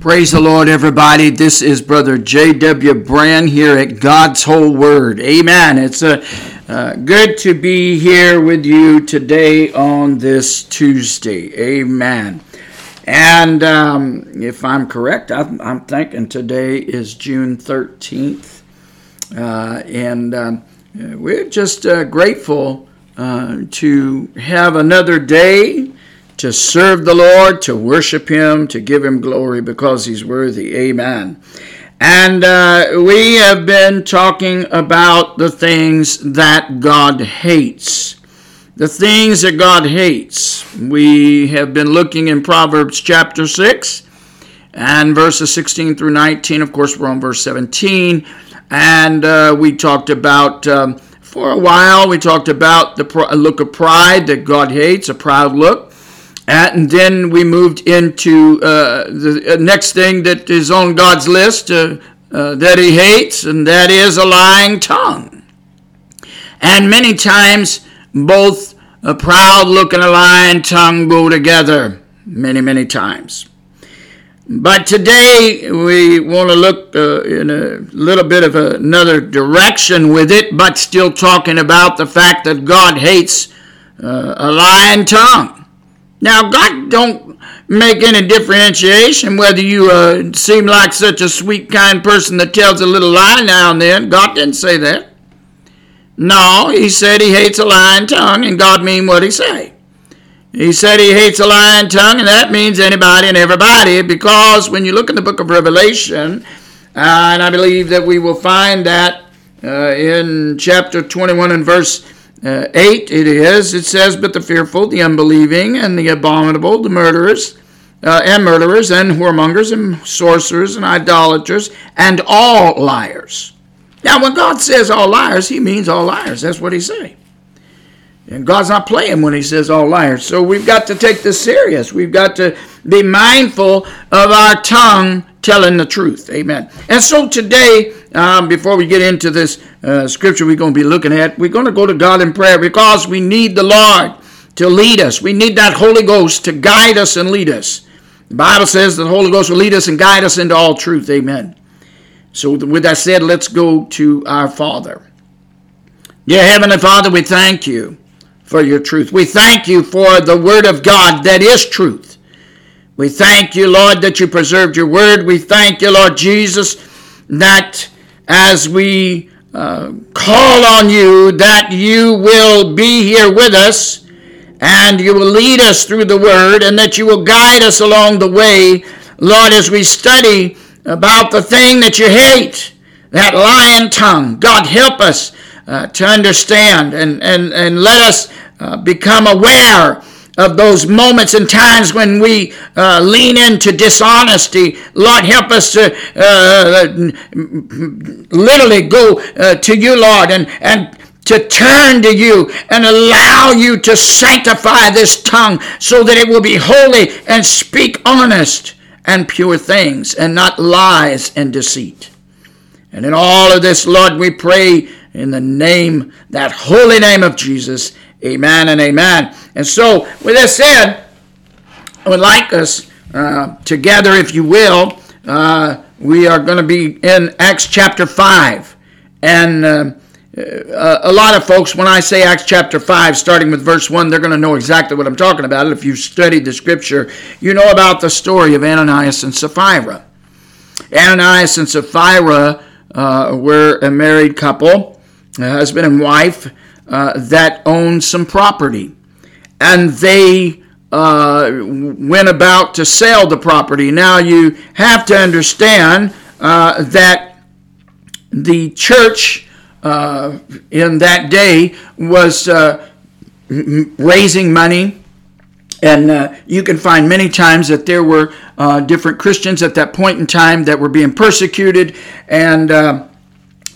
Praise the Lord, everybody. This is Brother J.W. Brand here at God's Whole Word. Amen. It's a, uh, good to be here with you today on this Tuesday. Amen. And um, if I'm correct, I'm, I'm, thinking today is June 13th. Uh, and um, we're just uh, grateful uh, to have another day to serve the Lord, to worship Him, to give Him glory because He's worthy. Amen. And uh, we have been talking about the things that God hates. The things that God hates. We have been looking in Proverbs chapter 6 and verses 16 through 19. Of course, we're on verse 17. And uh, we talked about, um, for a while, we talked about the look of pride that God hates, a proud look. And then we moved into uh, the uh, next thing that is on God's list uh, uh, that He hates, and that is a lying tongue. And many times, both a proud look and a lying tongue go together, many, many times. But today we want to look uh, in a little bit of another direction with it, but still talking about the fact that God hates uh, a lying tongue. Now, God don't make any differentiation whether you uh, seem like such a sweet, kind person that tells a little lie now and then. God didn't say that. No, he said he hates a lying tongue, and God mean what he say. He said he hates a lying tongue, and that means anybody and everybody, because when you look in the book of Revelation, uh, and I believe that we will find that uh, in chapter 21 and verse uh, 8 it is, it says, But the fearful, the unbelieving, and the abominable, the murderers, uh, and murderers, and whoremongers, and sorcerers, and idolaters, and all liars. Now, when God says all liars, he means all liars. That's what he's saying. And God's not playing when he says all liars. So we've got to take this serious. We've got to be mindful of our tongue telling the truth. Amen. And so today, um, before we get into this uh, scripture we're going to be looking at, we're going to go to God in prayer because we need the Lord to lead us. We need that Holy Ghost to guide us and lead us. The Bible says that the Holy Ghost will lead us and guide us into all truth. Amen. So, with that said, let's go to our Father. Dear Heavenly Father, we thank you for your truth. We thank you for the Word of God that is truth. We thank you, Lord, that you preserved your word. We thank you, Lord Jesus, that as we uh, call on you, that you will be here with us and you will lead us through the word and that you will guide us along the way, Lord, as we study about the thing that you hate, that lying tongue. God, help us uh, to understand and, and, and let us uh, become aware of those moments and times when we uh, lean into dishonesty. Lord, help us to uh, literally go uh, to you, Lord, and, and to turn to you and allow you to sanctify this tongue so that it will be holy and speak honest and pure things and not lies and deceit. And in all of this, Lord, we pray in the name, that holy name of Jesus. Amen and amen. And so, with that said, I would like us uh, together, if you will, uh, we are going to be in Acts chapter 5. And uh, a lot of folks, when I say Acts chapter 5, starting with verse 1, they're going to know exactly what I'm talking about. If you've studied the scripture, you know about the story of Ananias and Sapphira. Ananias and Sapphira uh, were a married couple, a husband and wife, uh, that owned some property. And they uh, went about to sell the property. Now, you have to understand uh, that the church uh, in that day was uh, raising money. And uh, you can find many times that there were different Christians at that point in time that were being persecuted, and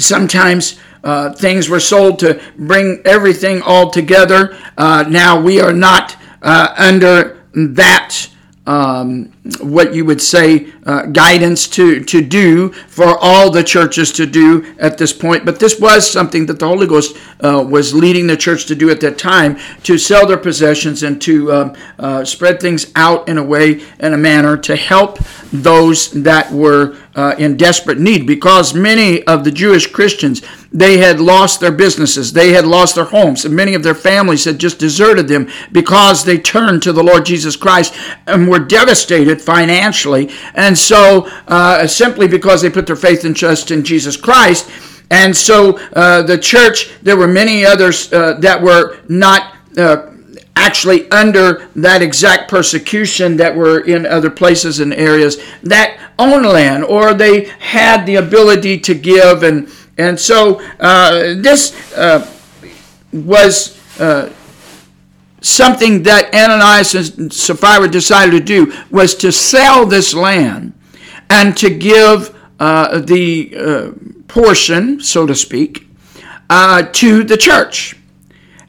sometimes uh, things were sold to bring everything all together. Uh, now we are not uh, under that um, what you would say uh, guidance to, to do for all the churches to do at this point. But this was something that the Holy Ghost uh, was leading the church to do at that time to sell their possessions and to um, uh, spread things out in a way and a manner to help those that were uh, in desperate need because many of the Jewish Christians they had lost their businesses, they had lost their homes, and many of their families had just deserted them because they turned to the Lord Jesus Christ and were devastated financially. And so, uh, simply because they put their faith and trust in Jesus Christ, and so uh, the church, there were many others uh, that were not uh, actually under that exact persecution that were in other places and areas that owned land or they had the ability to give and and so uh, this uh, was uh, something that Ananias and Sapphira decided to do was to sell this land and to give uh, the uh, portion, so to speak, uh, to the church.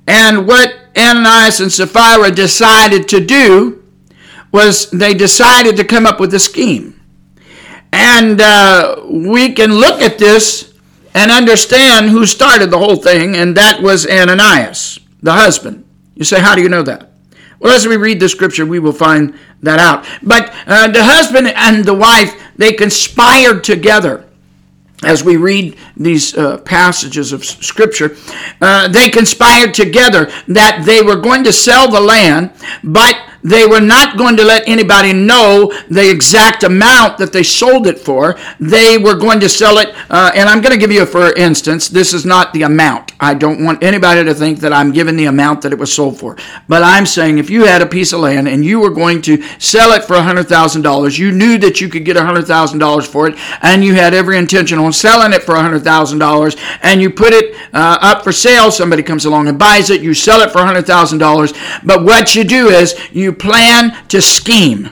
And what Ananias and Sapphira decided to do was they decided to come up with a scheme. And we can look at this and understand who started the whole thing, and that was Ananias, the husband. You say, How do you know that? Well, as we read the scripture, we will find that out. But uh, the husband and the wife, they conspired together. As we read these uh, passages of scripture, uh, they conspired together that they were going to sell the land, but they were not going to let anybody know the exact amount that they sold it for. They were going to sell it, uh, and I'm going to give you a for instance. This is not the amount. I don't want anybody to think that I'm giving the amount that it was sold for. But I'm saying if you had a piece of land and you were going to sell it for $100,000, you knew that you could get $100,000 for it, and you had every intention on selling it for $100,000, and you put it uh, up for sale. Somebody comes along and buys it. You sell it for $100,000. But what you do is you plan to scheme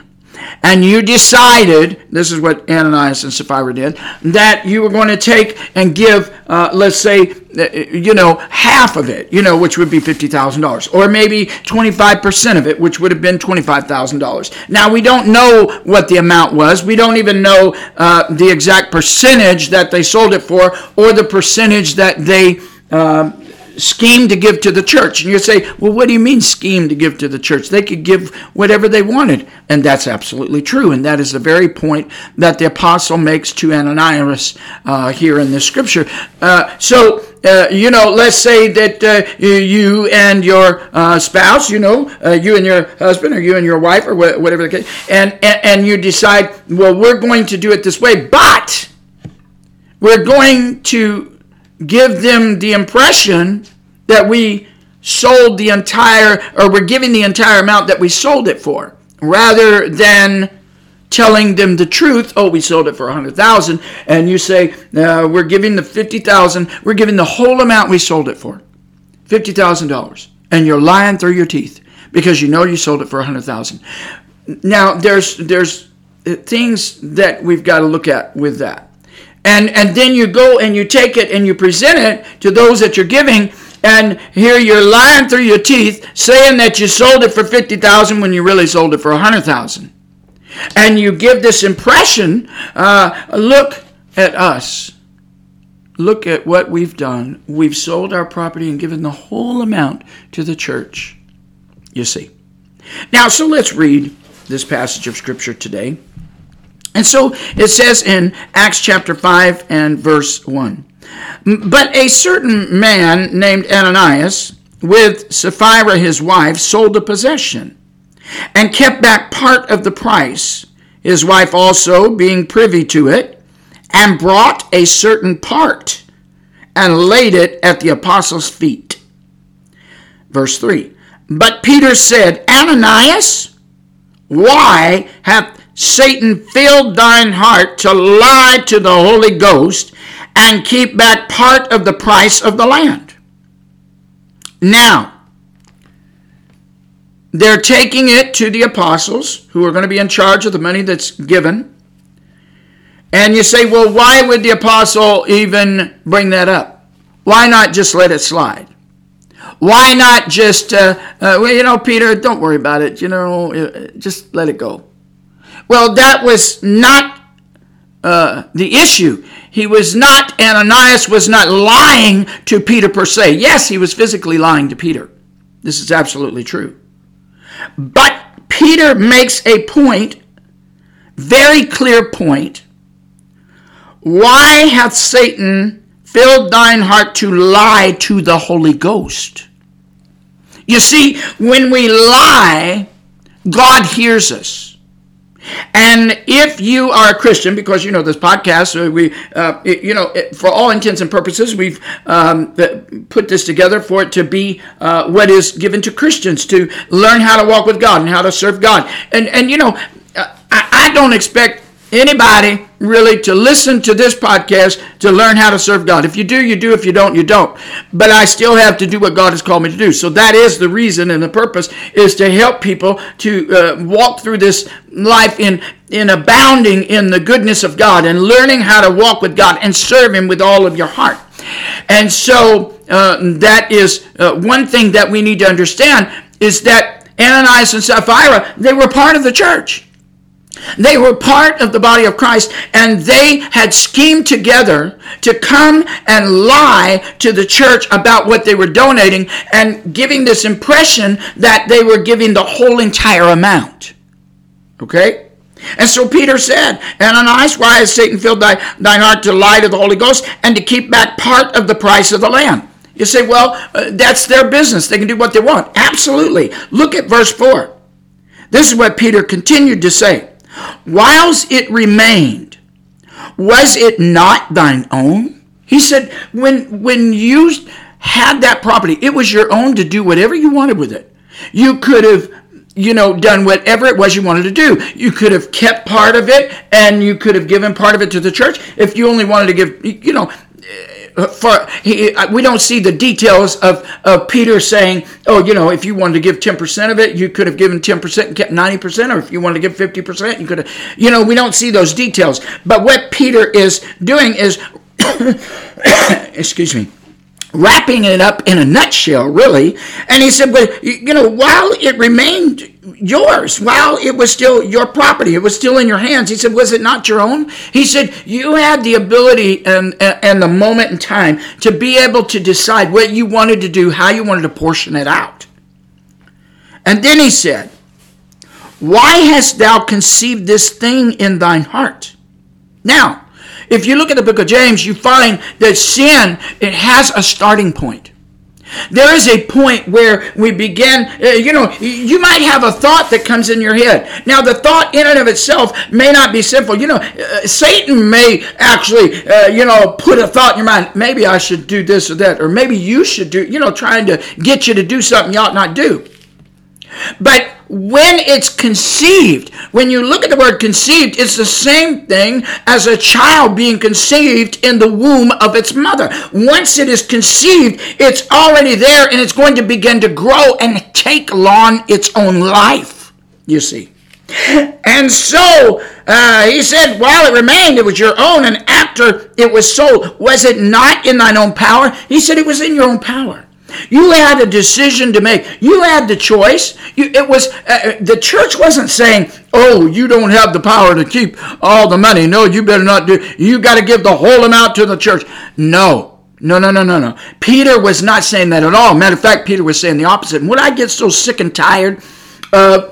and you decided, this is what Ananias and Sapphira did, that you were going to take and give, uh, let's say, uh, you know, half of it, you know, which would be $50,000, or maybe 25% of it, which would have been $25,000. Now, we don't know what the amount was. We don't even know uh, the exact percentage that they sold it for, or the percentage that they uh, scheme to give to the church. And you say, well, what do you mean scheme to give to the church? They could give whatever they wanted. And that's absolutely true. And that is the very point that the apostle makes to Ananias uh, here in this scripture. Uh, so, uh, you know, let's say that uh, you and your uh, spouse, you know, uh, you and your husband or you and your wife or whatever the case, and, and, and you decide, well, we're going to do it this way, but we're going to give them the impression that we sold the entire, or we're giving the entire amount that we sold it for, rather than telling them the truth. Oh, we sold it for a hundred thousand, and you say uh, we're giving the fifty thousand. We're giving the whole amount we sold it for, fifty thousand dollars, and you're lying through your teeth because you know you sold it for a hundred thousand. Now, there's there's things that we've got to look at with that and and then you go and you take it and you present it to those that you're giving and here you're lying through your teeth saying that you sold it for 50,000 when you really sold it for 100,000 and you give this impression uh, look at us. Look at what we've done. We've sold our property and given the whole amount to the church. You see. Now so let's read this passage of scripture today and so it says in Acts chapter 5 and verse 1 But a certain man named Ananias, with Sapphira his wife, sold a possession and kept back part of the price, his wife also being privy to it, and brought a certain part and laid it at the apostles' feet. Verse 3 But Peter said, Ananias, why hath Satan filled thine heart to lie to the Holy Ghost and keep back part of the price of the land. Now, they're taking it to the apostles who are going to be in charge of the money that's given. And you say, well, why would the apostle even bring that up? Why not just let it slide? Why not just, uh, uh, well, you know, Peter, don't worry about it. You know, uh, just let it go. Well, that was not uh, the issue. He was not, Ananias was not lying to Peter per se. Yes, he was physically lying to Peter. This is absolutely true. But Peter makes a point, very clear point. Why hath Satan filled thine heart to lie to the Holy Ghost? You see, when we lie, God hears us. And if you are a Christian, because you know this podcast, uh, we, uh, you know, for all intents and purposes, we've um, put this together for it to be uh, what is given to Christians to learn how to walk with God and how to serve God. And and you know, uh, I, I don't expect anybody really to listen to this podcast to learn how to serve God. If you do, you do. If you don't, you don't. But I still have to do what God has called me to do. So that is the reason and the purpose is to help people to uh, walk through this life in in abounding in the goodness of God and learning how to walk with God and serve Him with all of your heart. And so uh, that is uh, one thing that we need to understand is that Ananias and Sapphira they were part of the church. They were part of the body of Christ and they had schemed together to come and lie to the church about what they were donating and giving this impression that they were giving the whole entire amount. Okay? And so Peter said, Ananias, why has Satan filled thy, thine heart to lie to the Holy Ghost and to keep back part of the price of the land? You say, well, uh, that's their business. They can do what they want. Absolutely. Look at verse 4. This is what Peter continued to say. Whilst it remained, was it not thine own? He said, when, when you had that property, it was your own to do whatever you wanted with it. You could have, you know, done whatever it was you wanted to do. You could have kept part of it and you could have given part of it to the church. If you only wanted to give, you know, for he, we don't see the details of, of Peter saying, oh, you know, if you wanted to give 10% of it, you could have given 10% and kept 90%, or if you wanted to give 50%, you could have, you know, we don't see those details. But what Peter is doing is, excuse me, wrapping it up in a nutshell, really. And he said, but, you know, while it remained yours, while it was still your property, it was still in your hands, he said, was it not your own? He said, you had the ability and, and the moment in time to be able to decide what you wanted to do, how you wanted to portion it out. And then he said, why hast thou conceived this thing in thine heart? Now, if you look at the book of James, you find that sin, it has a starting point. There is a point where we begin, uh, you know, you might have a thought that comes in your head. Now, the thought in and of itself may not be sinful. You know, uh, Satan may actually, uh, you know, put a thought in your mind, maybe I should do this or that, or maybe you should do, you know, trying to get you to do something you ought not do. But when it's conceived, when you look at the word conceived, it's the same thing as a child being conceived in the womb of its mother. Once it is conceived, it's already there and it's going to begin to grow and take on its own life, you see. And so uh, he said, while it remained, it was your own, and after it was sold, was it not in thine own power? He said, it was in your own power. You had a decision to make. You had the choice. You, it was uh, uh, the church wasn't saying, "Oh, you don't have the power to keep all the money. No, you better not do. You got to give the whole amount to the church." No, no, no, no, no, no. Peter was not saying that at all. Matter of fact, Peter was saying the opposite. And when I get so sick and tired of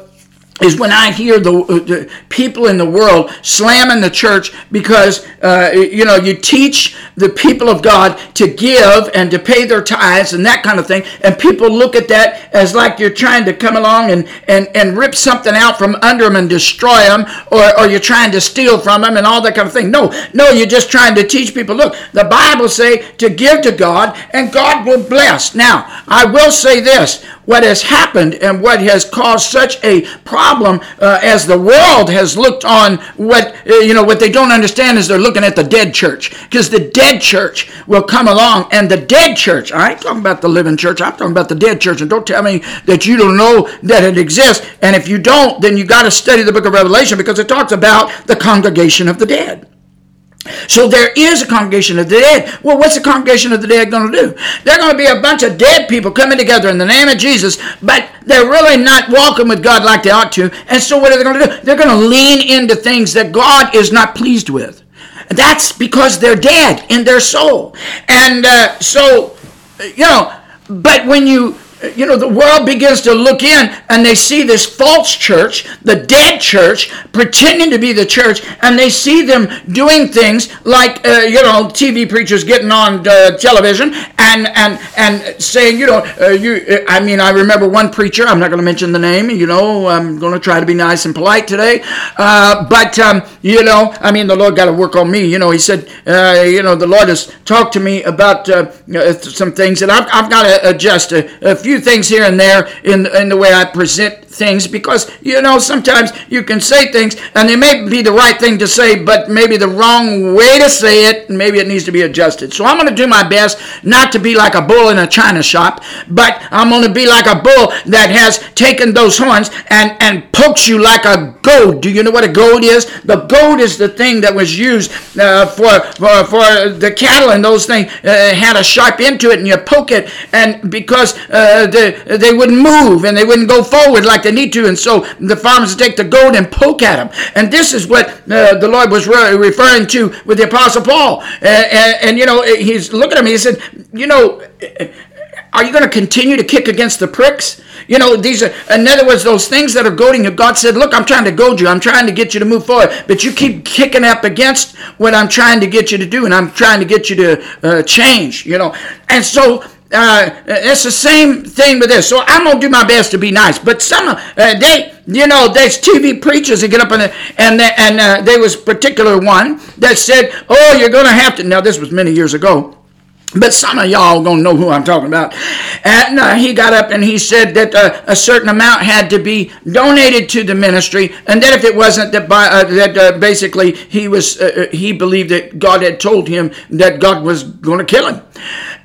is when I hear the, uh, the, people in the world slamming the church because uh, you know you teach the people of God to give and to pay their tithes and that kind of thing, and people look at that as like you're trying to come along and and, and rip something out from under them and destroy them, or, or you're trying to steal from them and all that kind of thing. No, no, you're just trying to teach people. Look, the Bible say to give to God, and God will bless. Now, I will say this: what has happened and what has caused such a problem uh, as the world has looked on what uh, you know what they don't understand is they're looking at the dead church. Because the dead church will come along and the dead church I ain't talking about the living church I'm talking about the dead church. And don't tell me that you don't know that it exists. And if you don't then you got to study the book of Revelation because it talks about the congregation of the dead So there is a congregation of the dead. Well, what's the congregation of the dead going to do? They're going to be a bunch of dead people coming together in the name of Jesus, but they're really not walking with God like they ought to. And so what are they going to do? They're going to lean into things that God is not pleased with. That's because they're dead in their soul. And uh, so, you know, but when you you know, the world begins to look in and they see this false church, the dead church, pretending to be the church, and they see them doing things like, uh, you know, TV preachers getting on uh, television and and and saying, you know, uh, you. I mean, I remember one preacher. I'm not going to mention the name. You know, I'm going to try to be nice and polite today. Uh, but um, you know, I mean, the Lord got to work on me. You know, He said, uh, you know, the Lord has talked to me about uh, some things that I've, I've got to adjust a, a few few things here and there in, in the way I present things because, you know, sometimes you can say things and they may be the right thing to say, but maybe the wrong way to say it. Maybe it needs to be adjusted. So I'm going to do my best not to be like a bull in a china shop, but I'm going to be like a bull that has taken those horns and, and pokes you like a goad. Do you know what a goad is? The goad is the thing that was used uh, for, for, for the cattle and those things uh, had a sharp end to it and you poke it and because uh, the, they wouldn't move and they wouldn't go forward like they need to. And so the farmers take the goad and poke at them. And this is what uh, the Lord was re- referring to with the Apostle Paul. And, and, you know, he's looking at me. He said, you know, are you going to continue to kick against the pricks? You know, these are, in other words, those things that are goading you. God said, Look, I'm trying to goad you. I'm trying to get you to move forward. But you keep kicking up against what I'm trying to get you to do, and I'm trying to get you to uh, change, you know. And so uh, it's the same thing with this. So I'm gonna do my best to be nice. But some, uh, they, you know, there's TV preachers that get up and and they, and uh, there was particular one that said, "Oh, you're gonna have to." Now this was many years ago. But some of y'all gonna know who I'm talking about. And uh, he got up and he said that uh, a certain amount had to be donated to the ministry, and that if it wasn't, that by uh, that uh, basically he was uh, uh, he believed that God had told him that God was to kill him.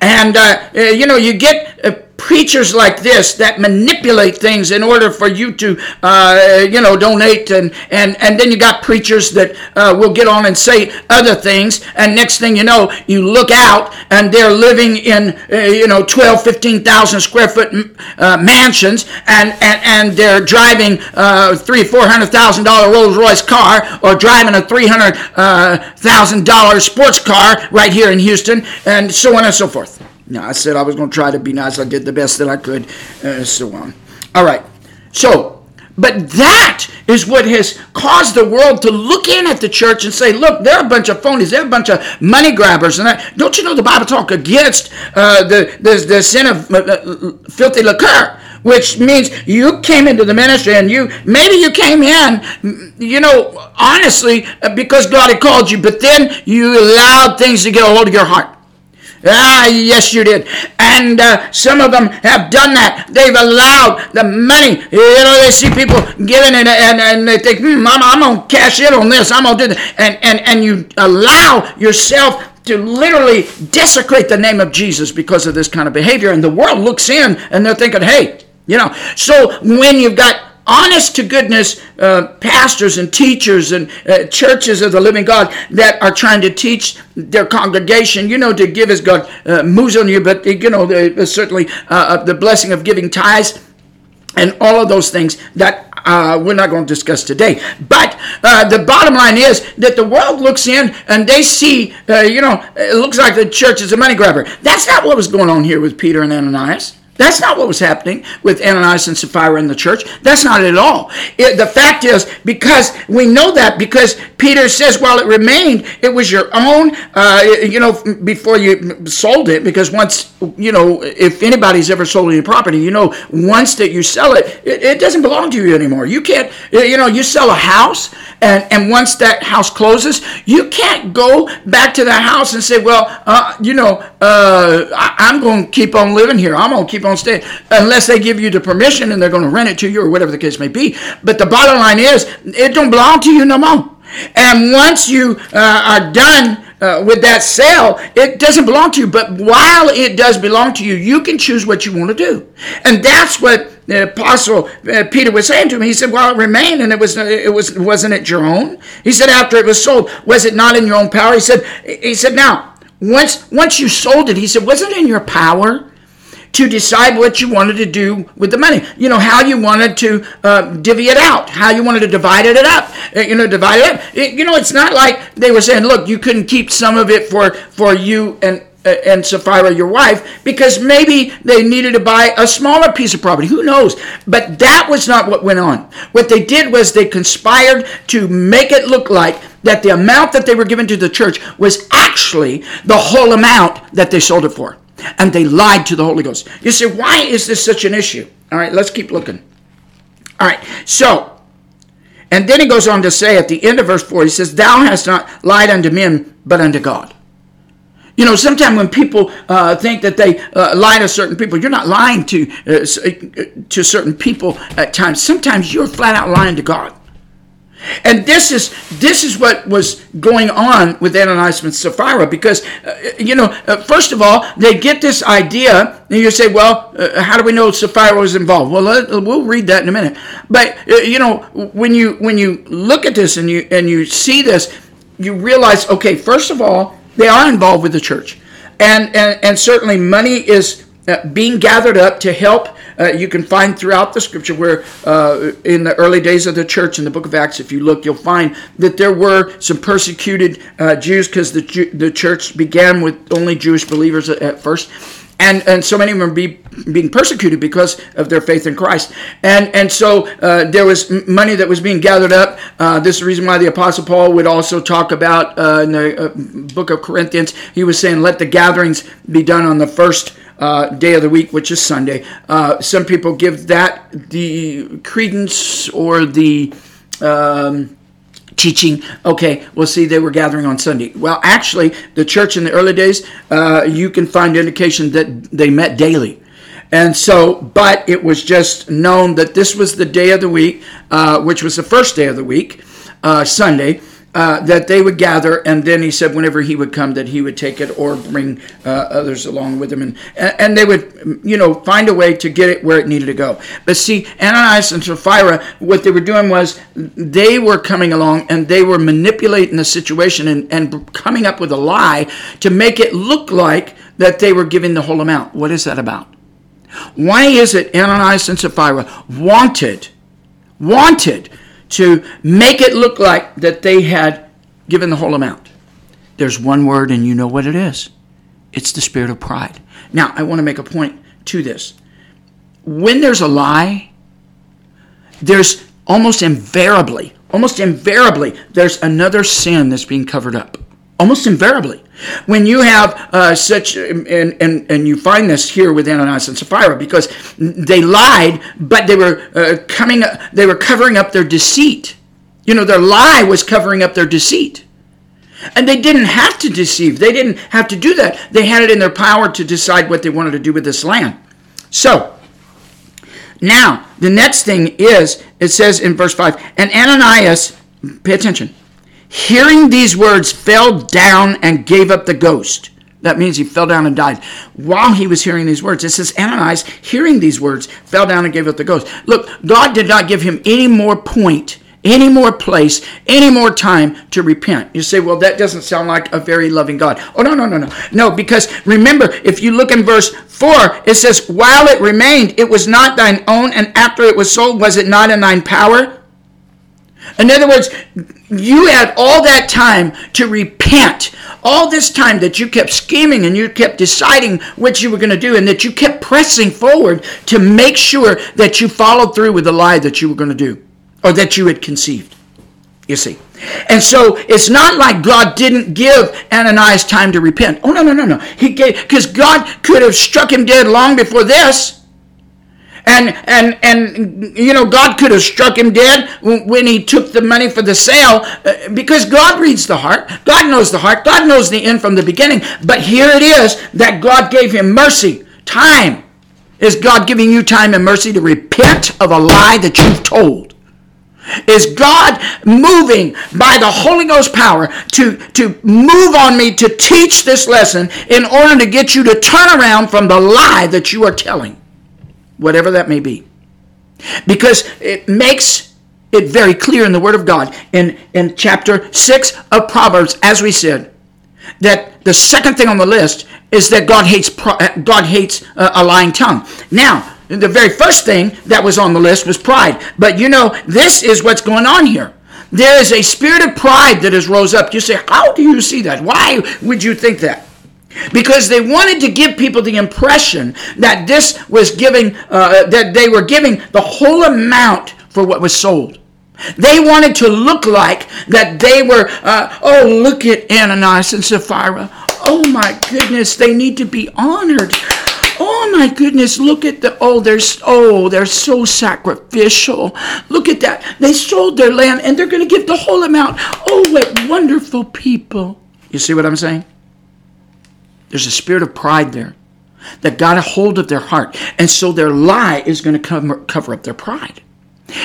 And uh, uh, you know, you get uh, preachers like this that manipulate things in order for you to, uh, you know, donate, and and and then you got preachers that uh, will get on and say other things, and next thing you know, you look out and they're living in, uh, you know, 12, 15,000 square foot uh, mansions, and and and they're driving uh, three, four hundred thousand dollar Rolls Royce car, or driving a three hundred uh, thousand dollar sports car right here in Houston, and so on and so forth. Now, I said I was going to try to be nice. I did the best that I could, uh, so on. All right. So, but that is what has caused the world to look in at the church and say, look, they're a bunch of phonies. They're a bunch of money grabbers. And that. don't you know the Bible talk against uh, the, the, the sin of uh, uh filthy lucre? Which means you came into the ministry and you, maybe you came in, you know, honestly, uh, because God had called you, but then you allowed things to get a hold of your heart. Ah, yes, you did. And uh, some of them have done that. They've allowed the money. You know, they see people giving it and, and they think, hmm, I'm, I'm going to cash in on this. I'm going to do this. And, and, and you allow yourself to literally desecrate the name of Jesus because of this kind of behavior. And the world looks in and they're thinking, hey, you know. So when you've got honest to goodness uh, pastors and teachers and uh, churches of the living God that are trying to teach their congregation, you know, to give as God uh, moves on you, but, you know, the, certainly uh, the blessing of giving tithes and all of those things that uh, we're not going to discuss today. But uh, the bottom line is that the world looks in and they see, uh, you know, it looks like the church is a money grabber. That's not what was going on here with Peter and Ananias. That's not what was happening with Ananias and Sapphira in the church. That's not it at all. It, the fact is, because we know that, because Peter says, while it remained, it was your own, uh, you know, before you sold it, because once, you know, if anybody's ever sold any property, you know, once that you sell it, it, it doesn't belong to you anymore. You can't, you know, you sell a house, and, and once that house closes, you can't go back to that house and say, well, uh, you know, uh, I, am going to keep on living here. I'm going to keep on staying unless they give you the permission and they're going to rent it to you or whatever the case may be. But the bottom line is, it don't belong to you no more. And once you uh, are done uh, with that sale, it doesn't belong to you. But while it does belong to you, you can choose what you want to do. And that's what the apostle uh, Peter was saying to him. He said, "Well, it remained, and it was it was wasn't it your own?" He said, "After it was sold, was it not in your own power?" He said, "He said now." Once, once you sold it, he said, wasn't it in your power to decide what you wanted to do with the money. You know, how you wanted to uh, divvy it out, how you wanted to divide it up. Uh, you know, divide it up. It, you know, it's not like they were saying, look, you couldn't keep some of it for, for you and uh, and Sapphira, your wife, because maybe they needed to buy a smaller piece of property. Who knows? But that was not what went on. What they did was they conspired to make it look like that the amount that they were given to the church was actually the whole amount that they sold it for and they lied to the Holy Ghost. You say, why is this such an issue? All right, let's keep looking. All right, so, and then he goes on to say at the end of verse 4, he says, Thou hast not lied unto men, but unto God. You know, sometimes when people uh, think that they uh, lie to certain people, you're not lying to uh, uh to certain people at times. Sometimes you're flat out lying to God. And this is this is what was going on with Ananias and Sapphira because uh, you know uh, first of all they get this idea and you say well uh, how do we know Sapphira was involved? Well we'll read that in a minute. But uh, you know when you when you look at this and you and you see this you realize okay first of all they are involved with the church. And and, and certainly money is uh, being gathered up to help uh, you can find throughout the scripture where uh, in the early days of the church in the book of acts if you look you'll find that there were some persecuted uh, jews because the, the church began with only jewish believers at, at first and and so many of them be being persecuted because of their faith in Christ. And and so uh, there was money that was being gathered up. Uh, this is the reason why the Apostle Paul would also talk about uh, in the uh, book of Corinthians. He was saying, "Let the gatherings be done on the first uh, day of the week, which is Sunday. Uh, some people give that the credence or the um, teaching. Okay, well, see, they were gathering on Sunday. Well, actually, the church in the early days, uh, you can find indication that they met daily. And so, but it was just known that this was the day of the week, uh, which was the first day of the week, uh, Sunday uh, that they would gather, and then he said whenever he would come, that he would take it or bring uh, others along with him, and and they would, you know, find a way to get it where it needed to go. But see, Ananias and Sapphira, what they were doing was they were coming along and they were manipulating the situation and, and coming up with a lie to make it look like that they were giving the whole amount. What is that about? Why is it Ananias and Sapphira wanted, wanted to make it look like that they had given the whole amount. There's one word, and you know what it is it's the spirit of pride. Now, I want to make a point to this. When there's a lie, there's almost invariably, almost invariably, there's another sin that's being covered up almost invariably. When you have uh, such, and, and, and you find this here with Ananias and Sapphira, because they lied, but they were uh, coming, they were covering up their deceit. You know, their lie was covering up their deceit. And they didn't have to deceive. They didn't have to do that. They had it in their power to decide what they wanted to do with this land. So, now, the next thing is, it says in verse 5, and Ananias, pay attention, hearing these words, fell down and gave up the ghost. That means he fell down and died. While he was hearing these words, it says Ananias, hearing these words, fell down and gave up the ghost. Look, God did not give him any more point, any more place, any more time to repent. You say, well, that doesn't sound like a very loving God. Oh, no, no, no, no. No, because remember, if you look in verse 4, it says, while it remained, it was not thine own, and after it was sold, was it not in thine power? In other words, you had all that time to repent. All this time that you kept scheming and you kept deciding what you were going to do, and that you kept pressing forward to make sure that you followed through with the lie that you were going to do or that you had conceived. You see. And so it's not like God didn't give Ananias time to repent. Oh, no, no, no, no. He gave, because God could have struck him dead long before this. And, and, and, you know, God could have struck him dead when he took the money for the sale uh, because God reads the heart. God knows the heart. God knows the end from the beginning. But here it is that God gave him mercy, time. Is God giving you time and mercy to repent of a lie that you've told? Is God moving by the Holy Ghost power to, to move on me to teach this lesson in order to get you to turn around from the lie that you are telling? Whatever that may be. Because it makes it very clear in the Word of God in, in chapter 6 of Proverbs, as we said, that the second thing on the list is that God hates, uh, God hates uh, a lying tongue. Now, the very first thing that was on the list was pride. But you know, this is what's going on here. There is a spirit of pride that has rose up. You say, how do you see that? Why would you think that? Because they wanted to give people the impression that this was giving, uh, that they were giving the whole amount for what was sold. They wanted to look like that they were, uh, oh, look at Ananias and Sapphira. Oh my goodness, they need to be honored. Oh my goodness, look at the oh they're oh they're so sacrificial. Look at that. They sold their land and they're to give the whole amount. Oh what wonderful people. You see what I'm saying? There's a spirit of pride there that got a hold of their heart. And so their lie is going to cover, up their pride.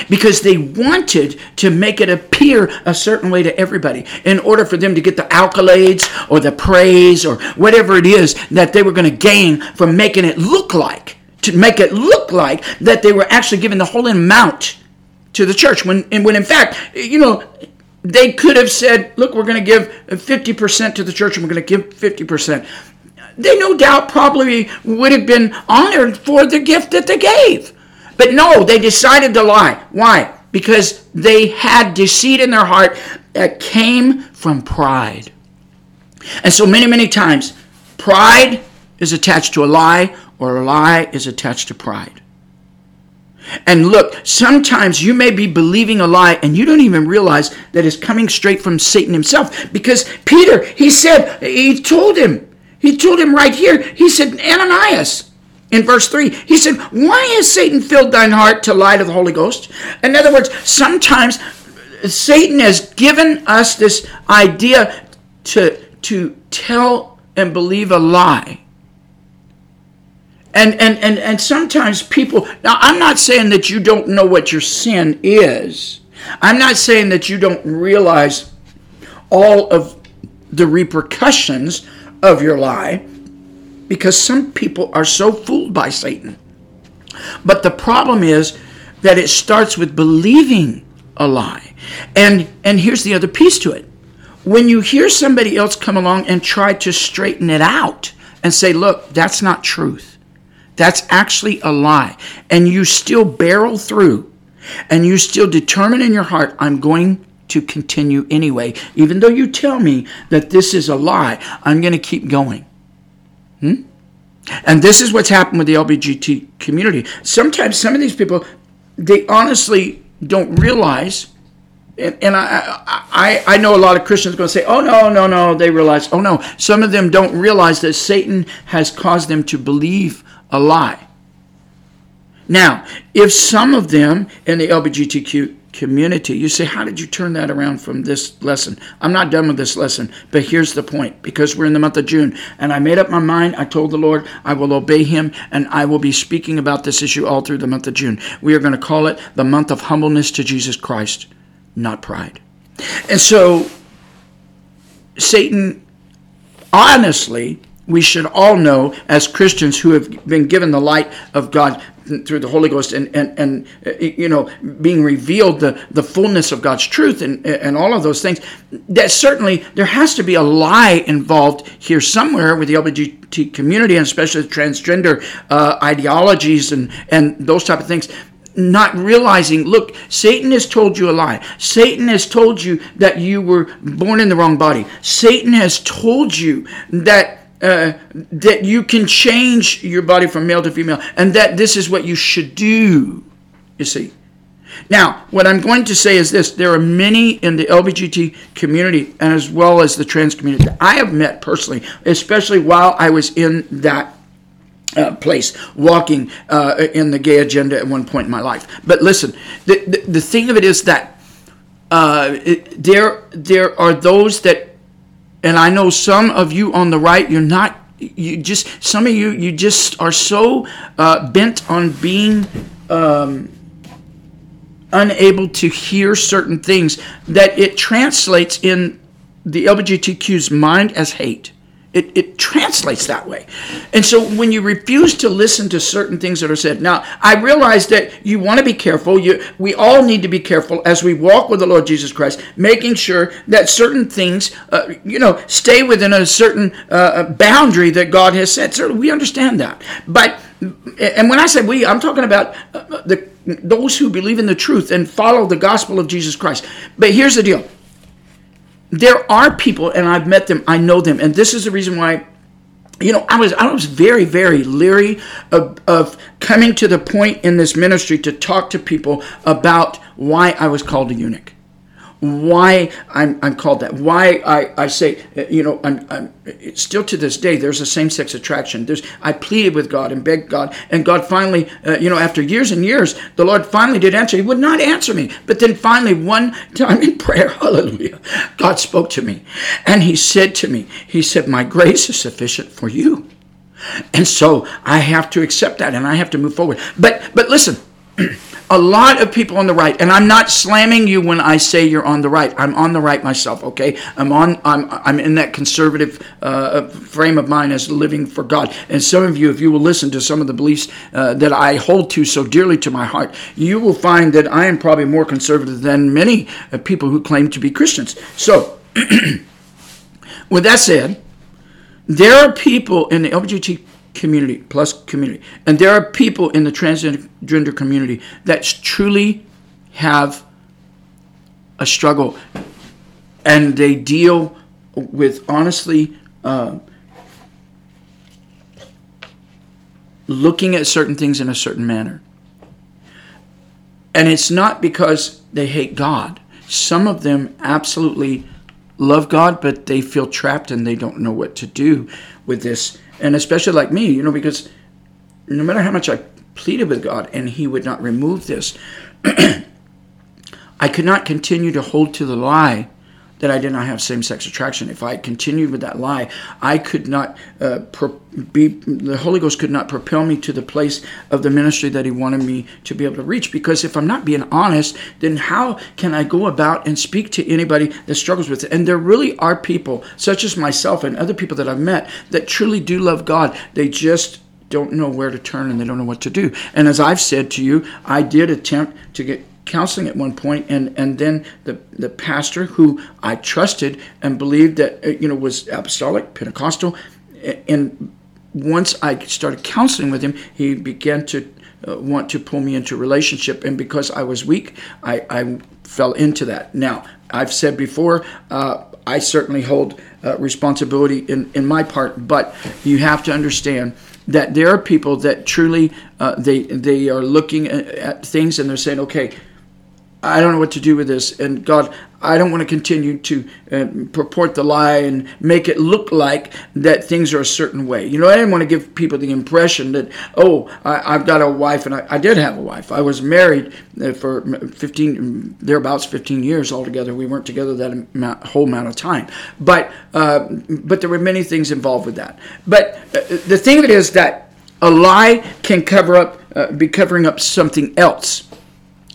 Because they wanted to make it appear a certain way to everybody. In order for them to get the accolades or the praise or whatever it is that they were going to gain from making it look like to make it look like that they were actually giving the whole amount to the church. When when in fact you know they could have said look we're going to give 50% to the church and we're going to give 50% they no doubt probably would have been honored for the gift that they gave but no, they decided to lie. Why? Because they had deceit in their heart that came from pride. And so many, many times, pride is attached to a lie, or a lie is attached to pride. And look, sometimes you may be believing a lie and you don't even realize that it's coming straight from Satan himself. Because Peter, he said, he told him, he told him right here, he said, Ananias, in verse 3. He said, Why has Satan filled thine heart to lie to the Holy Ghost? In other words, sometimes Satan has given us this idea to, to tell and believe a lie. And, and, and, and sometimes people, now I'm not saying that you don't know what your sin is. I'm not saying that you don't realize all of the repercussions of your lie because some people are so fooled by Satan. But the problem is that it starts with believing a lie. And and here's the other piece to it. When you hear somebody else come along and try to straighten it out and say, "Look, that's not truth. That's actually a lie." And you still barrel through and you still determine in your heart, "I'm going to continue anyway. Even though you tell me that this is a lie, I'm going to keep going." Hmm? And this is what's happened with the LBGT community. Sometimes some of these people, they honestly don't realize, and, and I, I, I know a lot of Christians going to say, oh, no, no, no, they realize. Oh, no. Some of them don't realize that Satan has caused them to believe a lie. Now, if some of them in the LBGTQ community. You say, How did you turn that around from this lesson? I'm not done with this lesson, but here's the point because we're in the month of June and I made up my mind. I told the Lord I will obey Him and I will be speaking about this issue all through the month of June. We are going to call it the month of humbleness to Jesus Christ, not pride. And so, Satan, honestly, we should all know as Christians who have been given the light of God through the Holy Ghost and, and, and uh, you know, being revealed the, the fullness of God's truth and, and all of those things, that certainly there has to be a lie involved here somewhere with the LGBT community and especially transgender uh, ideologies and, and those type of things not realizing look satan has told you a lie. Satan has told you that you were born in the wrong body. Satan has told you that uh, that you can change your body from male to female and that this is what you should do. You see. Now, what I'm going to say is this there are many in the LBGT community and as well as the trans community that I have met personally, especially while I was in that uh, place walking uh, in the gay agenda at one point in my life. But listen, the, the, the thing of it is that uh, it, there, there are those that and I know some of you on the right, you're not, you just, some of you, you just are so uh, bent on being um, unable to hear certain things, that it translates in the LGBTQ's mind as hate. It, it translates that way. And so when you refuse to listen to certain things that are said, now I realize that you want to be careful. You, we all need to be careful as we walk with the Lord Jesus Christ, making sure that certain things, uh, you know, stay within a certain uh, boundary that God has set. Certainly, we understand that. But, and when I say we, I'm talking about uh, the, those who believe in the truth and follow the gospel of Jesus Christ. But here's the deal there are people, and I've met them, I know them, and this is the reason why. You know, I was I was very very leery of, of coming to the point in this ministry to talk to people about why I was called a eunuch why I'm, I'm called that, why I, I say, you know, I'm, I'm still to this day, there's a same sex attraction. There's, I pleaded with God and begged God, and God finally, uh, you know, after years and years, the Lord finally did answer. He would not answer me. But then finally, one time in prayer, hallelujah, God spoke to me, and He said to me, He said, My grace is sufficient for you. And so I have to accept that and I have to move forward. But, but listen, a lot of people on the right, and I'm not slamming you when I say you're on the right. I'm on the right myself. Okay, I'm on. I'm I'm in that conservative uh, frame of mind as living for God. And some of you, if you will listen to some of the beliefs uh, that I hold to so dearly to my heart, you will find that I am probably more conservative than many uh, people who claim to be Christians. So, with that said, there are people in the LGBT community plus community. And there are people in the transgender community that truly have a struggle and they deal with honestly uh, looking at certain things in a certain manner. And it's not because they hate god. Some of them absolutely love god but they feel trapped and they don't know what to do with this. And especially like me, you know, because no matter how much I pleaded with God and He would not remove this, I could not continue to hold to the lie that I did not have same sex attraction. If I continued with that lie, I could not uh, pro- be, the Holy Ghost could not propel me to the place of the ministry that He wanted me to be able to reach. Because if I'm not being honest, then how can I go about and speak to anybody that struggles with it? And there really are people, such as myself and other people that I've met, that truly do love God. They just don't know where to turn and they don't know what to do. And as I've said to you, I did attempt to get counseling at one point, and and then the the pastor who I trusted and believed that uh, you know was apostolic Pentecostal, and once I started counseling with him, he began to uh, want to pull me into a relationship, and because I was weak, I, I fell into that. Now I've said before. Uh, I certainly hold uh, responsibility in, in my part, but you have to understand that there are people that truly uh, they they are looking at, at things and they're saying, okay, I don't know what to do with this. And God, I don't want to continue to uh, purport the lie and make it look like that things are a certain way. You know, I didn't want to give people the impression that, oh, I, have got a wife, and I, I, did have a wife. I was married uh, for 15, thereabouts 15 years altogether. We weren't together that amount, whole amount of time. But, uh, but there were many things involved with that. But uh, the thing is that a lie can cover up, uh, be covering up something else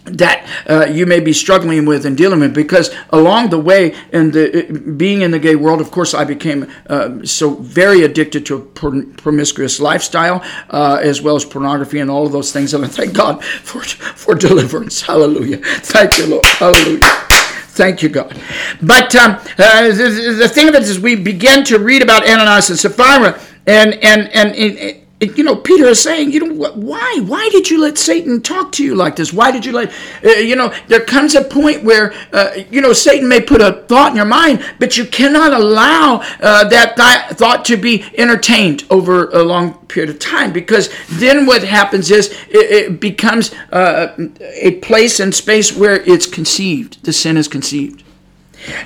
that uh, you may be struggling with and dealing with because along the way in the being in the gay world of course i became uh, so very addicted to a promiscuous lifestyle uh, as well as pornography and all of those things and i thank god for for deliverance. Hallelujah. Thank you lord. Hallelujah. Thank you, God. But um, uh, the, the, thing of it is, we begin to read about Ananias and Sapphira, and and and, and you know, Peter is saying, you know, why? Why did you let Satan talk to you like this? Why did you let, uh, you know, there comes a point where, uh, you know, Satan may put a thought in your mind, but you cannot allow uh, that th- thought to be entertained over a long period of time because then what happens is it, it becomes uh, a place and space where it's conceived. The sin is conceived.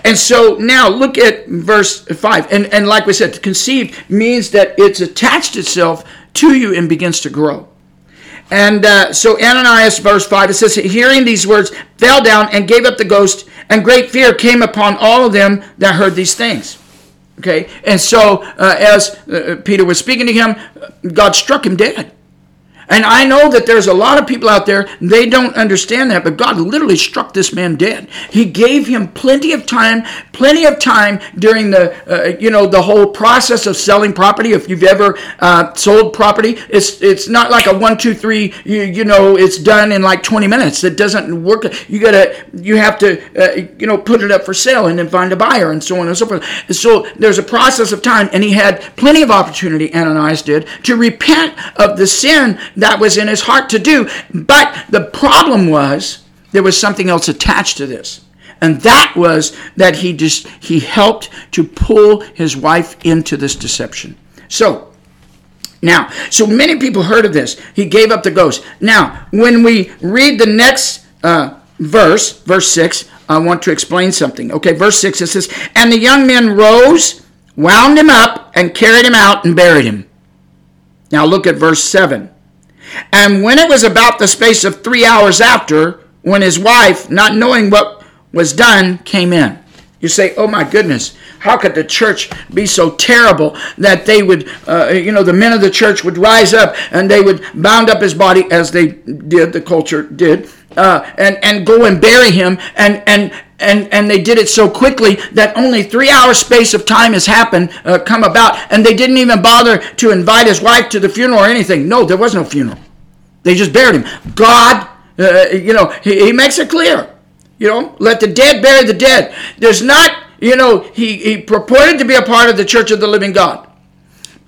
And so now look at verse 5. And, and like we said, conceived means that it's attached itself to you and begins to grow. And uh, so Ananias, verse 5, it says, Hearing these words, fell down and gave up the ghost, and great fear came upon all of them that heard these things. Okay, and so uh, as uh, Peter was speaking to him, God struck him dead. And I know that there's a lot of people out there, they don't understand that, but God literally struck this man dead. He gave him plenty of time, plenty of time during the, uh, you know, the whole process of selling property. If you've ever uh, sold property, it's it's not like a one, two, three, you, you know, it's done in like 20 minutes. It doesn't work. You gotta, you have to, uh, you know, put it up for sale and then find a buyer and so on and so forth. So there's a process of time, and he had plenty of opportunity, Ananias did, to repent of the sin that was in his heart to do. But the problem was there was something else attached to this. And that was that he just he helped to pull his wife into this deception. So now, so many people heard of this. He gave up the ghost. Now, when we read the next uh, verse, verse 6, I want to explain something. Okay, verse 6 it says, And the young men rose, wound him up, and carried him out and buried him. Now look at verse 7. And when it was about the space of three hours after, when his wife, not knowing what was done, came in. You say, oh my goodness, how could the church be so terrible that they would, uh, you know, the men of the church would rise up and they would bound up his body as they did, the culture did, uh, and, and go and bury him and, and, and, and they did it so quickly that only three hour space of time has happened, uh, come about, and they didn't even bother to invite his wife to the funeral or anything. No, there was no funeral. They just buried him. God, uh, you know, he, he makes it clear. You know, let the dead bury the dead. There's not, you know, he, he purported to be a part of the church of the living God,